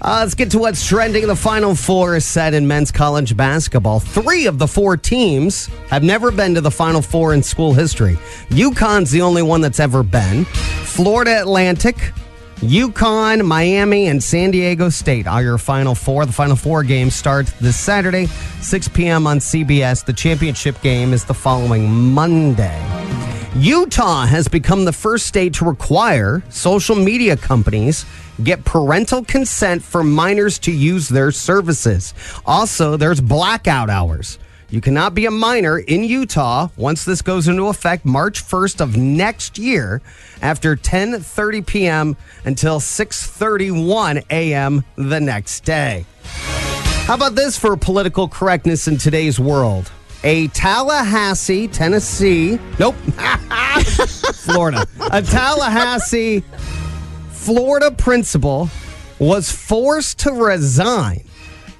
Uh, let's get to what's trending. The Final Four is set in men's college basketball. Three of the four teams have never been to the Final Four in school history. UConn's the only one that's ever been. Florida Atlantic, UConn, Miami, and San Diego State are your Final Four. The Final Four games start this Saturday, 6 p.m. on CBS. The championship game is the following Monday. Utah has become the first state to require social media companies get parental consent for minors to use their services. Also, there's blackout hours. You cannot be a minor in Utah once this goes into effect March 1st of next year after 10:30 p.m. until 6:31 a.m. the next day. How about this for political correctness in today's world? A Tallahassee, Tennessee, nope, Florida. A Tallahassee, Florida principal was forced to resign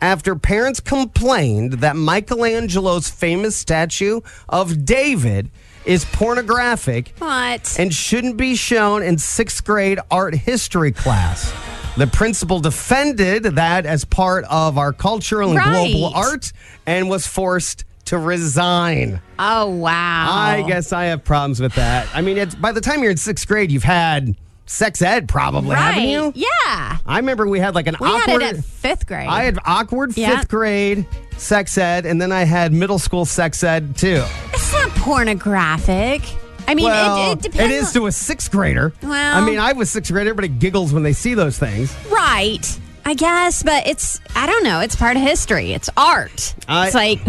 after parents complained that Michelangelo's famous statue of David is pornographic What? and shouldn't be shown in sixth grade art history class. The principal defended that as part of our cultural and global art and was forced to resign. Oh, wow. I guess I have problems with that. I mean, it's, by the time you're in sixth grade, you've had sex ed, probably, Right. haven't you? Yeah. I remember we had like an We awkward. had it at fifth grade. I had awkward Yeah. fifth grade sex ed, and then I had middle school sex ed too. it's not pornographic. I mean, well, it, it depends. it is to a sixth grader. Well- I mean, I was sixth grade. Everybody giggles when they see those things. right. I guess, but it's, I don't know. It's part of history. It's art. I- it's like,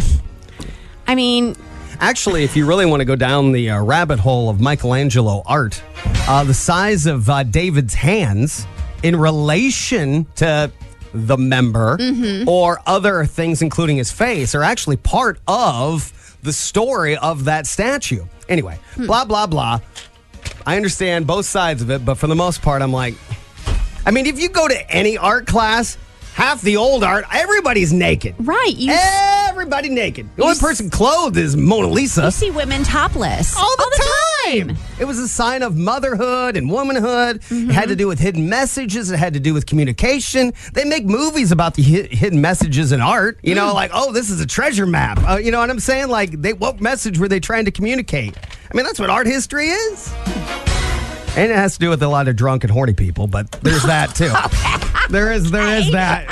I mean, Actually, if you really want to go down the uh, rabbit hole of Michelangelo art, uh, the size of uh, David's hands in relation to the member Mm-hmm. or other things, including his face, are actually part of the story of that statue. Anyway, Hmm. blah, blah, blah. I understand both sides of it, but for the most part, I'm like, I mean, if you go to any art class, half the old art, everybody's naked. right. You, Everybody naked. The only person clothed is Mona Lisa. you see women topless all the, time. time. It was a sign of motherhood and womanhood. It Mm-hmm. had to do with hidden messages. It had to do with communication. They make movies about the hidden messages in art. You Mm. know, like, oh, this is a treasure map. Uh, you know what I'm saying? Like, they what message were they trying to communicate? I mean, that's what art history is. And it has to do with a lot of drunk and horny people, but there's that too. There is there is that.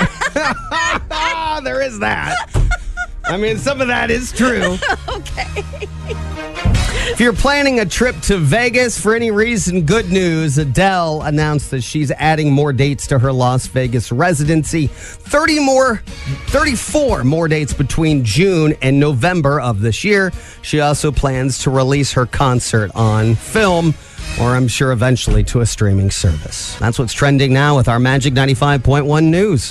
there is that. I mean, some of that is true. Okay. If you're planning a trip to Vegas for any reason, good news. Adele announced that she's adding more dates to her Las Vegas residency. 30 more 34 more dates between June and November of this year. She also plans to release her concert on film or I'm sure eventually to a streaming service. That's what's trending now with our Magic 95.1 news.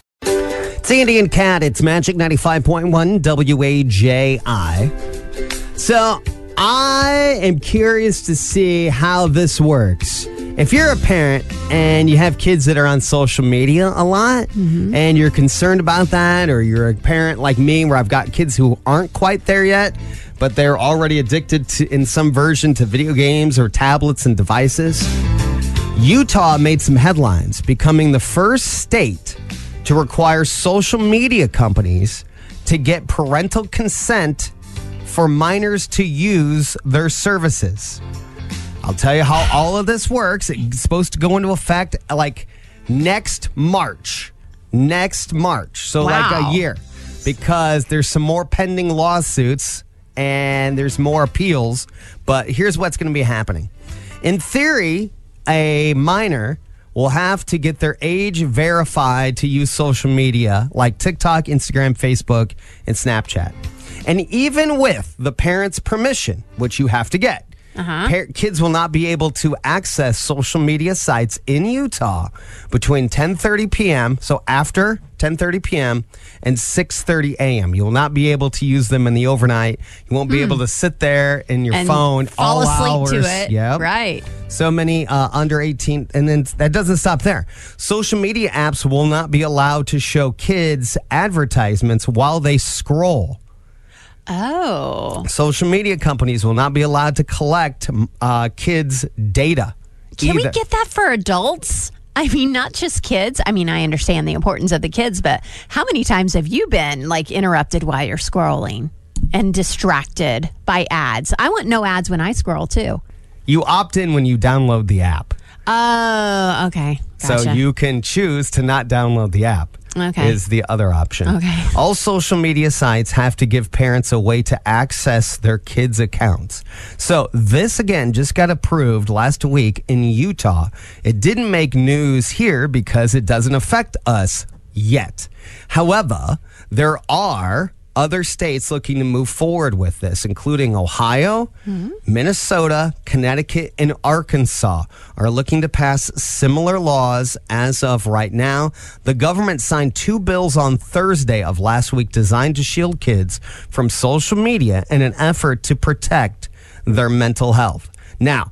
It's Andy and Kat. It's Magic 95.1 WAJI. So I am curious to see how this works. If you're a parent and you have kids that are on social media a lot mm-hmm. and you're concerned about that, or you're a parent like me where I've got kids who aren't quite there yet, but they're already addicted to, in some version to video games or tablets and devices, Utah made some headlines, becoming the first state to require social media companies to get parental consent for minors to use their services. I'll tell you how all of this works. It's supposed to go into effect like next March. Next March. So, like a year. Because there's some more pending lawsuits and there's more appeals. But here's what's going to be happening. In theory, a minor will have to get their age verified to use social media like TikTok, Instagram, Facebook, and Snapchat. And even with the parent's permission, which you have to get, par- kids will not be able to access social media sites in Utah between 10:30 p.m. so after 10:30 p.m. and 6:30 a.m. You will not be able to use them in the overnight. You won't be able to sit there in your and phone fall all asleep hours. to it. Yep. Right. So many uh, under 18, and then that doesn't stop there. Social media apps will not be allowed to show kids advertisements while they scroll. Oh. Social media companies will not be allowed to collect uh, kids' data. Can we get that for adults? I mean, not just kids. I mean, I understand the importance of the kids, but how many times have you been like interrupted while you're scrolling and distracted by ads? I want no ads when I scroll too. You opt in when you download the app. Oh, okay. So you can choose to not download the app. Okay. Is the other option. Okay. All social media sites have to give parents a way to access their kids' accounts. So this again just got approved last week in Utah. It didn't make news here because it doesn't affect us yet. However, there are other states looking to move forward with this, including Ohio, mm-hmm. Minnesota, Connecticut, and Arkansas, are looking to pass similar laws as of right now. The government signed two bills on Thursday of last week designed to shield kids from social media in an effort to protect their mental health. Now,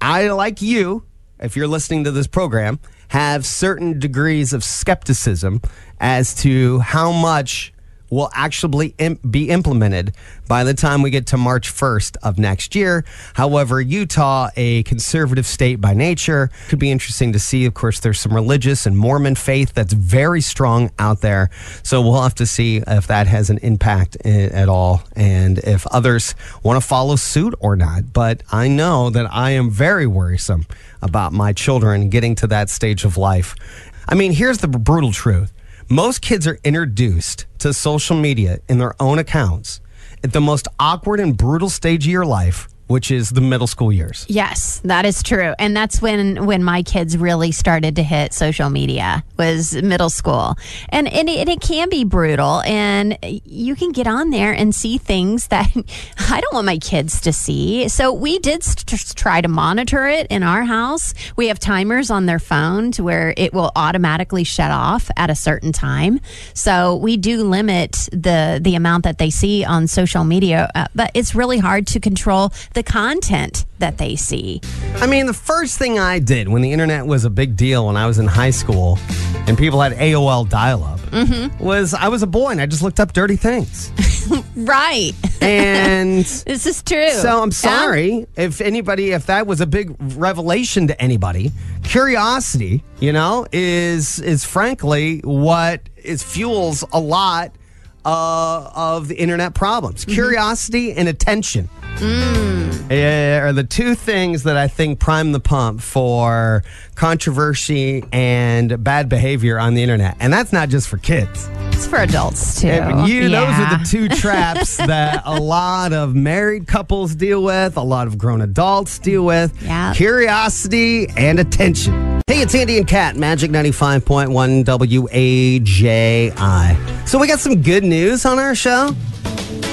I, like you, if you're listening to this program, have certain degrees of skepticism as to how much will actually im- be implemented by the time we get to March 1st of next year. However, Utah, a conservative state by nature, could be interesting to see. Of course, there's some religious and Mormon faith that's very strong out there. So we'll have to see if that has an impact i- at all and if others want to follow suit or not. But I know that I am very worrisome about my children getting to that stage of life. I mean, here's the brutal truth. Most kids are introduced to social media in their own accounts at the most awkward and brutal stage of your life, which is the middle school years. Yes, that is true. And that's when when my kids really started to hit social media was middle school. And and it, it can be brutal and you can get on there and see things that I don't want my kids to see. So we did st- try to monitor it in our house. We have timers on their phone to where it will automatically shut off at a certain time. So we do limit the the amount that they see on social media, uh, but it's really hard to control the content that they see. I mean, the first thing I did when the internet was a big deal when I was in high school and people had AOL dial up was I was a boy and I just looked up dirty things. Right. And this is true. So I'm Yeah. sorry if anybody, if that was a big revelation to anybody. Curiosity, you know, is is frankly what is fuels a lot uh, of the internet problems. Curiosity and attention. Eh, Are the two things that I think prime the pump for controversy and bad behavior on the internet. And that's not just for kids. It's for adults too. And you, those are the two traps that a lot of married couples deal with, a lot of grown adults deal with. Yep. Curiosity and attention. Hey, it's Andy and Kat, Magic 95.1 WAJI. So we got some good news on our show.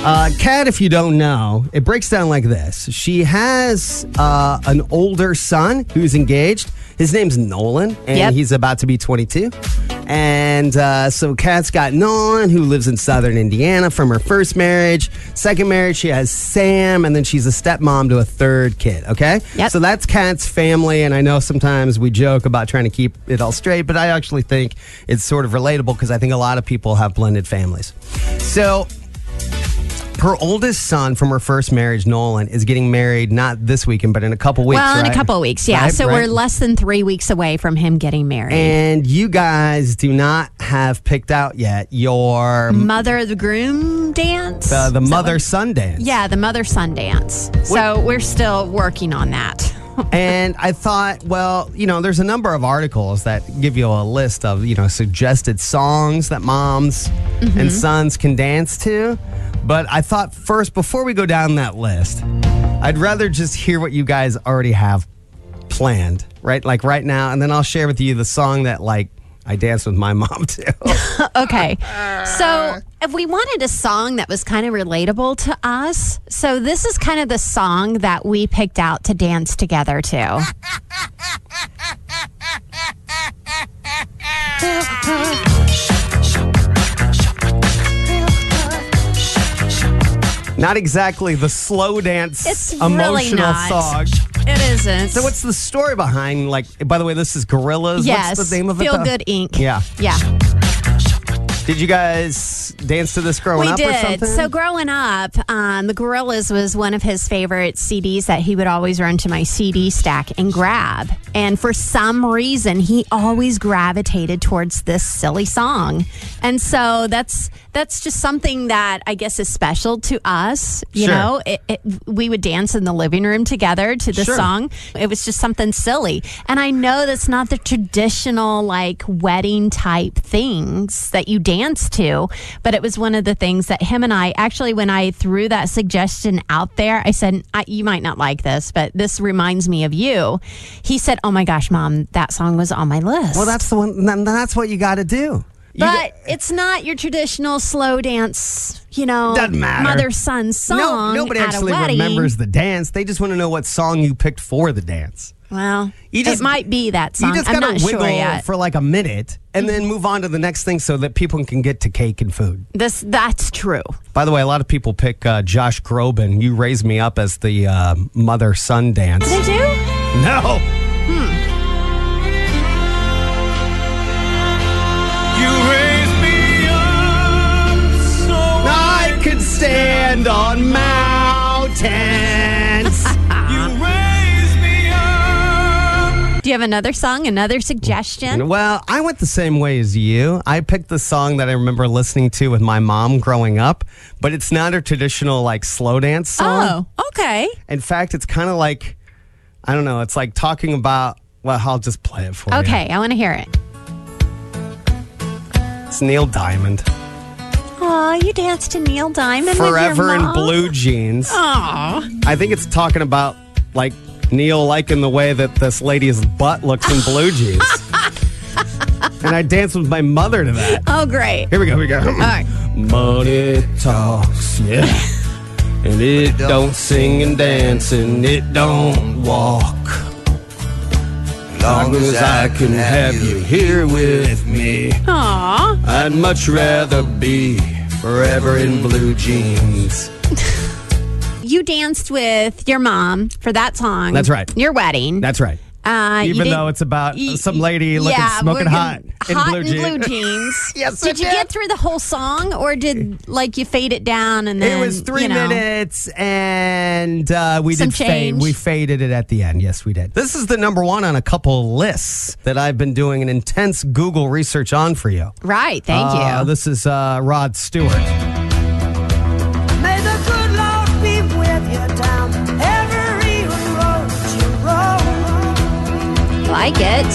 Uh, Kat, if you don't know, it breaks down like this. She has uh, an older son who's engaged. His name's Nolan, and Yep. he's about to be 22. And uh, so Kat's got Nolan, who lives in southern Indiana from her first marriage. Second marriage, she has Sam, and then she's a stepmom to a third kid, okay? Yep. So that's Kat's family, and I know sometimes we joke about trying to keep it all straight, but I actually think it's sort of relatable because I think a lot of people have blended families. So her oldest son from her first marriage, Nolan, is getting married not this weekend, but in a couple weeks. well, in a couple of weeks, yeah. Right, so right. we're less than three weeks away from him getting married. And you guys do not have picked out yet your mother of the groom dance. uh, the mother son dance. Yeah, the mother son dance. So we're still working on that. And I thought, well, you know, there's a number of articles that give you a list of, you know, suggested songs that moms Mm-hmm. and sons can dance to. But I thought first, before we go down that list, I'd rather just hear what you guys already have planned, right? Like right now, and then I'll share with you the song that, like, I danced with my mom too. Okay. So if we wanted a song that was kind of relatable to us, so this is kind of the song that we picked out to dance together to. Not exactly the slow dance It's emotional really not. song. It isn't. So what's the story behind like by the way, this is Gorillaz. yes, What's the name of it? Feel? Good Inc. Yeah. Yeah. Did you guys dance to this growing we up or did. something? So growing up, um, the Gorillaz was one of his favorite CDs that he would always run to my CD stack and grab. And for some reason, he always gravitated towards this silly song. And so that's that's just something that I guess is special to us. You Sure. know, it, it, we would dance in the living room together to the Sure. song. It was just something silly. And I know that's not the traditional like wedding type things that you dance to, but it was one of the things that him and I actually, when I threw that suggestion out there, I said, I, You might not like this, but this reminds me of you. He said, Oh my gosh, mom, that song was on my list. well, that's the one. then That's what you got to do. But it's not your traditional slow dance, you know, Doesn't matter. mother son song. No, nobody at actually a wedding. remembers the dance. They just want to know what song you picked for the dance. Well, You just- it might be that song. You just I'm gotta not wiggle sure yet. for like a minute and then move on to the next thing so that people can get to cake and food. This that's true. By the way, a lot of people pick uh, Josh Groban. You raised me up as the uh, mother son dance. Did you? No. You stand on mountains. you raised me up. Do you have another song? Another suggestion? well, I went the same way as you. I picked the song that I remember listening to with my mom growing up, but it's not a traditional like slow dance song. Oh, okay. In fact, it's kind of like I don't know. It's like talking about. Well, I'll just play it for you. Okay, I want to hear it. It's Neil Diamond. Aw, you danced to Neil Diamond. Forever in blue jeans. Aw. I think it's talking about like Neil liking the way that this lady's butt looks in blue jeans. and I danced with my mother to that. Oh, great. Here we go. Here we go. All right. Money talks, yeah. And it don't sing and dance and it don't walk. Long as I can have you here with me, Aw. I'd much rather be forever in blue jeans. You danced with your mom for that song. That's right. Your wedding. That's right. Uh, Even though it's about some lady looking yeah, smoking hot in hot blue blue jeans. Yes, Did you did. get through the whole song, or did like you fade it down and It was three you know, minutes, and uh, we did fade. We faded it at the end. Yes, we did. This is the number one on a couple lists that I've been doing an intense Google research on for you. Right. Thank Uh, you. This is uh, Rod Stewart. Like it.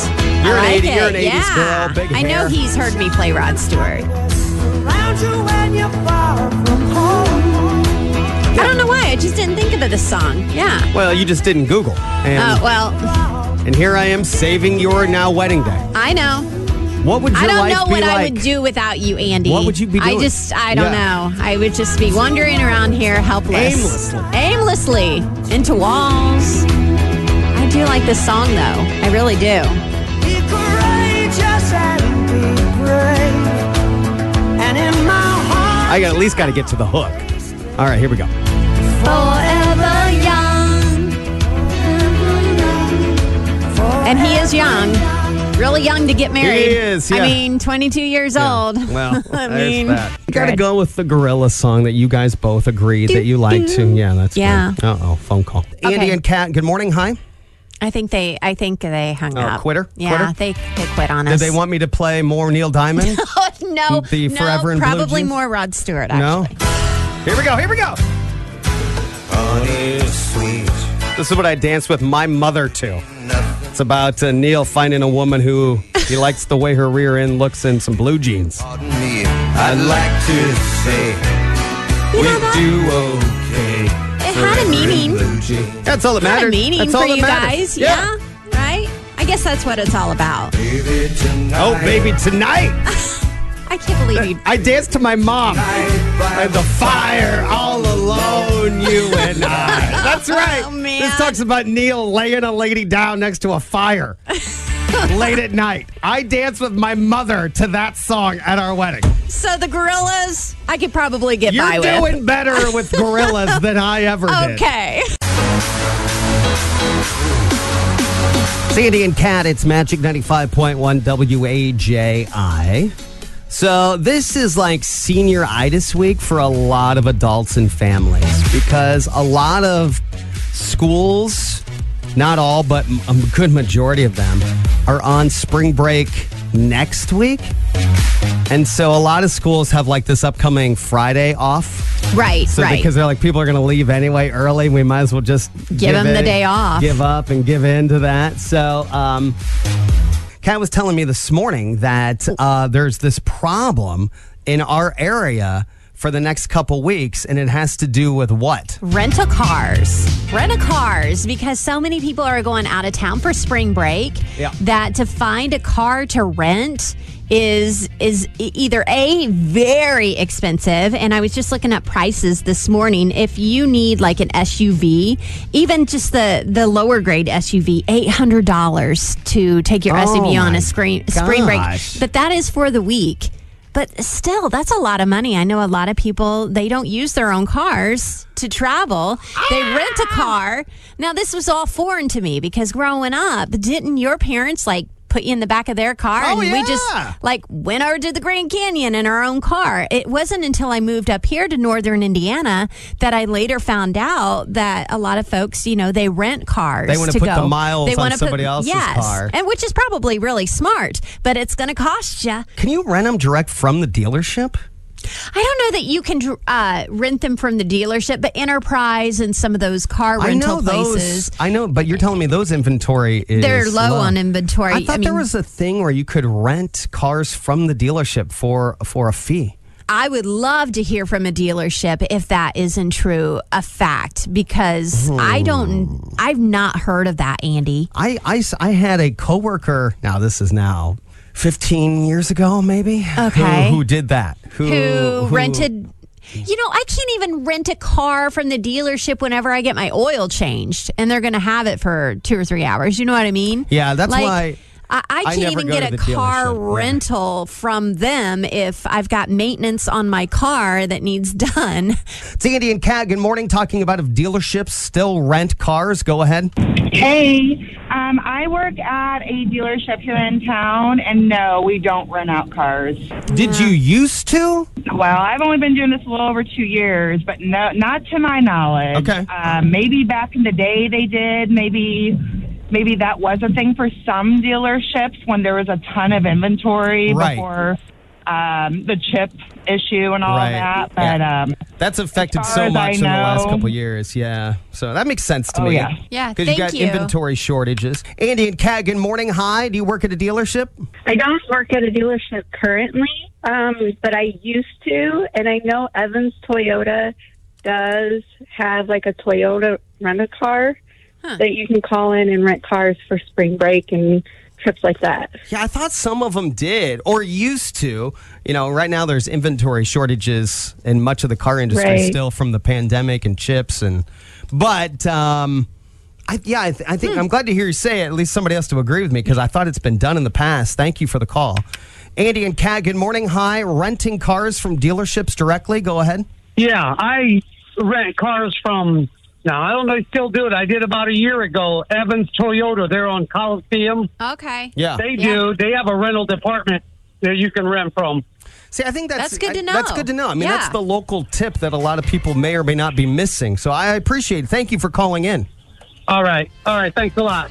You're I an like 80 you're an 80s yeah. girl, big I know he's heard me play Rod Stewart. Around you when you're far from home. I don't know why. I just didn't think of this song. Yeah. Well, you just didn't Google, and, Oh well, and here I am saving your now wedding day. I know. What would your I don't life know be what I would do without you, Andy. What would you be I just, I don't Yeah. know. I would just be wandering around here helpless. Aimlessly. Aimlessly. Into walls. I do like this song, though. I really do. Be courageous and be brave. And in my heart, I got, at least got to get to the hook. All right, here we go. Forever young. And he is young. Really young to get married. He is, yeah. I mean, 22 years old. Well, I there's mean, that. Got to go with the gorilla song that you guys both agreed that you like to. Yeah, that's Yeah. Uh oh, phone call. Andy and Kat, good morning. Hi. I think they. I think they hung Oh, up. quitter? Yeah, Quitter? they they quit on us. Did they want me to play more Neil Diamond? Oh no, The no, Forever in Blue probably Jeans? more Rod Stewart. no. Here we go. Here we go. Honey, sweet. This is what I danced with my mother to. It's about uh, Neil finding a woman who he likes the way her rear end looks in some blue jeans. Pardon me. I'd like to say You we know that? do okay. It had a meaning. That's all that Had matters. a meaning That's for that you matters. guys. Yeah. right. I guess that's what it's all about. Baby. Oh, baby, tonight I can't believe you. I danced to my mom. By the fire, all alone, you and I. That's right. Oh, man. This talks about Neil laying a lady down next to a fire late at night. I danced with my mother to that song at our wedding. So the Gorillaz, I could probably get You're by with. You're doing better with Gorillaz than I ever did. Okay. Sandy and Kat, it's Magic 95.1 WAJI. So this is like senior senioritis week for a lot of adults and families because a lot of schools, not all, but a good majority of them, are on spring break next week. And so a lot of schools have like this upcoming Friday off. Right, So right. because they're like people are going to leave anyway early, we might as well just Give 'em the in- day off. give up and give in to that. So, um, Kat was telling me this morning that uh, there's this problem in our area for the next couple weeks, and it has to do with what? Rent a cars. Rent a cars because so many people are going out of town for spring break Yeah. that to find a car to rent is is either a very expensive and I was just looking at prices this morning if you need like an SUV even just the the lower grade SUV $800 to take your Oh SUV on a screen spring break but that is for the week but still, that's a lot of money. I know a lot of people, they don't use their own cars to travel. They ah! rent a car. Now, this was all foreign to me because growing up, didn't your parents like put you in the back of their car Oh, and we just like went over to the Grand Canyon in our own car? It wasn't until I moved up here to northern Indiana that I later found out that a lot of folks, you know, they rent cars. They wanna to put the go. miles They on somebody else's yes, car. And which is probably really smart, but it's going to cost you. Can you rent them direct from the dealership? I don't know that you can uh, rent them from the dealership, but Enterprise and some of those car I rental know those. places, I know, but you're telling me those inventory is they're low, on inventory. I thought there mean, was a thing where you could rent cars from the dealership for for a fee. I would love to hear from a dealership if that isn't true, a fact, because I don't, I've not heard of that, Andy. I—I had a coworker. Now this is now 15 years ago, maybe. Okay. Who, who did that? Who, rented. You know, I can't even rent a car from the dealership whenever I get my oil changed, and they're going to have it for two or three hours. You know what I mean? Yeah, that's Like, why I, I I can't never even get a car dealership, yeah. rental from them if I've got maintenance on my car that needs done. It's Andy and Kat. Good morning. Talking about if dealerships still rent cars. Go ahead. Hey, um, I work at a dealership here in town, and no, we don't rent out cars. Did you used to? Well, I've only been doing this a little over two years, but no, not to my knowledge. Okay. Uh, maybe back in the day they did. Maybe, maybe that was a thing for some dealerships when there was a ton of inventory Right. before um, the chip issue and all Right. that. But Yeah. um, That's affected so much I in the last know- couple years. Yeah. So that makes sense to Oh, me. yeah. Yeah, Because thank you got you. inventory shortages. Andy and Kat, good morning. Hi. Do you work at a dealership? I don't work at a dealership currently, um, but I used to, and I know Evans Toyota does have like a Toyota rent a car that you can call in and rent cars for spring break and trips like that. Yeah, I thought some of them did or used to. You know, right now there's inventory shortages in much of the car industry Right. still from the pandemic and chips and but um I, yeah, I, th- I think I'm glad to hear you say it. At least somebody else to agree with me because I thought it's been done in the past. Thank you for the call. Andy and Kat, good morning. Hi. Renting cars from dealerships directly. Go ahead. Yeah, I rent cars from. Now I don't know. if they Still do it. I did about a year ago. Evans Toyota. They're on Coliseum. Okay. Yeah. They Yeah. do. They have a rental department that you can rent from. See, I think that's That's good to I- That's good to know. I mean, Yeah. that's the local tip that a lot of people may or may not be missing. So I appreciate it. Thank you for calling in. All right. All right. Thanks a lot.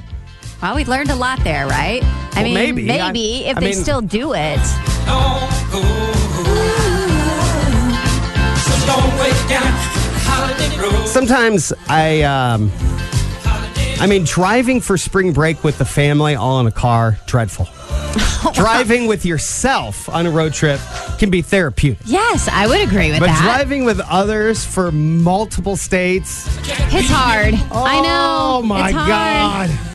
Well, we learned a lot there, right? I Well, mean, maybe. maybe I- if I they mean- still do it. Don't go. It's a long way down Holiday Road. Sometimes I, um, I mean, driving for spring break with the family all in a car, dreadful. driving with yourself on a road trip can be therapeutic. Yes, I would agree with that. But that. driving with others for multiple states, it's hard. I know. Oh my. God.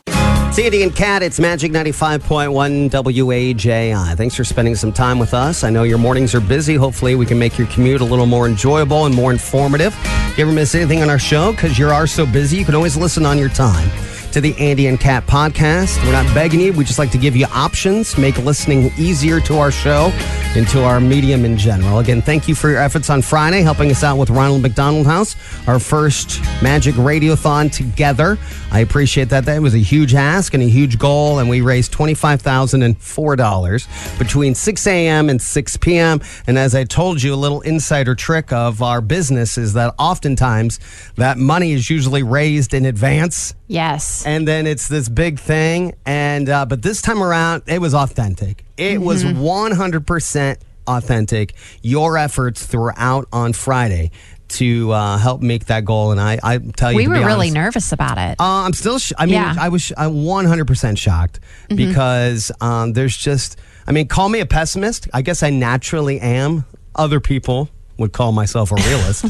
Sandy and Kat, it's Magic 95.1 WAJI. Thanks for spending some time with us. I know your mornings are busy. Hopefully, we can make your commute a little more enjoyable and more informative. If you ever miss anything on our show, because you are so busy, you can always listen on your time. To the Andy and Kat podcast. We're not begging you. We just like to give you options, make listening easier to our show and to our medium in general. Again, thank you for your efforts on Friday, helping us out with Ronald McDonald House, our first Magic Radiothon together. I appreciate that. That was a huge ask and a huge goal, and we raised $25,004 between 6 a.m. and 6 p.m. And as I told you, a little insider trick of our business is that oftentimes that money is usually raised in advance Yes. and then it's this big thing and uh, but this time around it was authentic it was 100% authentic your efforts throughout on friday to uh, help make that goal and i, I tell you we were really honest, nervous about it. uh, I'm still. Sh- I mean, Yeah. I was. Sh- I'm 100 percent shocked because um, there's just. I mean, call me a pessimist. I guess I naturally am. Other people would call myself a realist,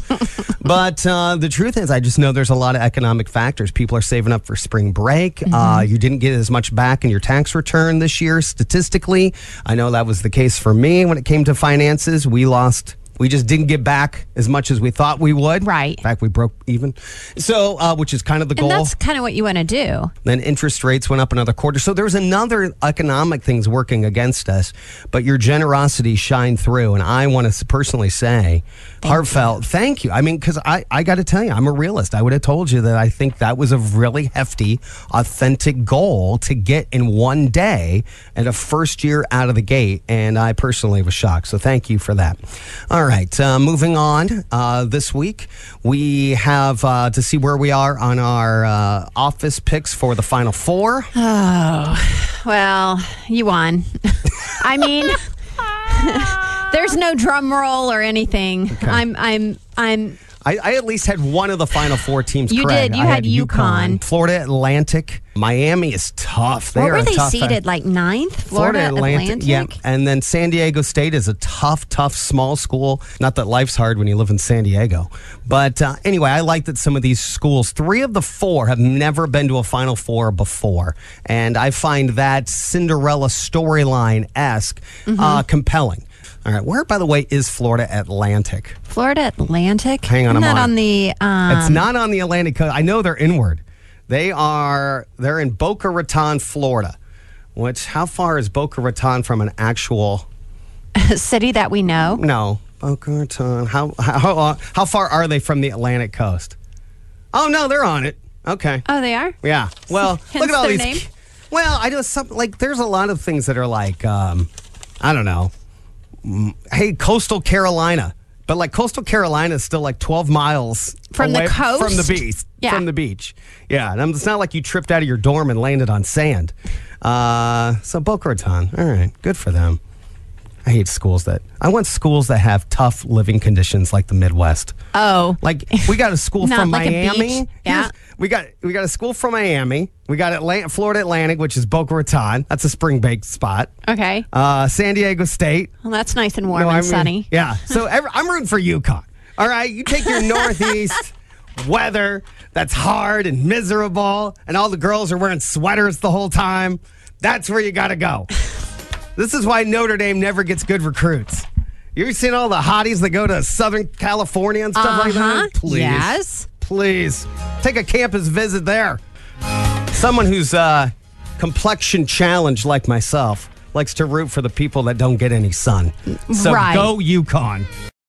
but uh, the truth is, I just know there's a lot of economic factors. People are saving up for spring break. Uh, you didn't get as much back in your tax return this year, statistically. I know that was the case for me when it came to finances. We lost. We just didn't get back as much as we thought we would. Right. In fact, we broke even. So, uh, which is kind of the goal. and that's kind of what you want to do. Then interest rates went up another quarter. So there was another economic things working against us, but your generosity shined through. And I want to personally say, heartfelt, thank you. I mean, because I, I got to tell you, I'm a realist. I would have told you that I think that was a really hefty, authentic goal to get in one day at a first year out of the gate. And I personally was shocked. So thank you for that. All right. Uh, moving on. Uh, this week, we have uh, to see where we are on our uh, office picks for the final four. Oh, Well, you won. I mean, there's no drum roll or anything. I'm, I'm, I'm. I, I at least had one of the final four teams. You correct. did. You I had UConn. Florida Atlantic, Miami is tough. They What were they tough- seated? Like ninth? Florida, Atlantic. Yeah, and then San Diego State is a tough, tough small school. Not that life's hard when you live in San Diego, but uh, anyway, I like that some of these schools, three of the four, have never been to a Final Four before, and I find that Cinderella storyline esque Mm-hmm. uh, compelling. All right, where by the way is Florida Atlantic? Florida Atlantic. Hang on, Isn't I'm that on. on the? Um, It's not on the Atlantic coast. I know they're inward. They are. They're in Boca Raton, Florida. Which how far is Boca Raton from an actual? city that we know. No, Boca Raton. How how how, uh, far are they from the Atlantic coast? Oh no, they're on it. Okay. Oh, they are. Yeah. Well, look at all these. name? Well, I know some, like there's a lot of things that are like um, I don't know. Hey, coastal Carolina, but like coastal Carolina is still like 12 miles From the coast? from the beach. Yeah. From the beach. Yeah, and it's not like you tripped out of your dorm and landed on sand. Uh, so Boca Raton. All right, good for them. I hate schools that I want schools that have tough living conditions like the Midwest. Oh, Like we got a school from like Miami. Yeah. Here's- We got we got a school from Miami. We got Atlant- Florida Atlantic, which is Boca Raton. That's a spring baked spot. okay. Uh, San Diego State. Well, that's nice and warm No, and I mean- sunny. Yeah. So every, I'm rooting for UConn. All right. You take your Northeast weather that's hard and miserable, and all the girls are wearing sweaters the whole time. That's where you got to go. This is why Notre Dame never gets good recruits. You ever seen all the hotties that go to Southern California and stuff like Uh-huh. that? Please. Yes. Please. Take a campus visit there. Someone who's uh, complexion challenged like myself likes to root for the people that don't get any sun. So Right. go UConn.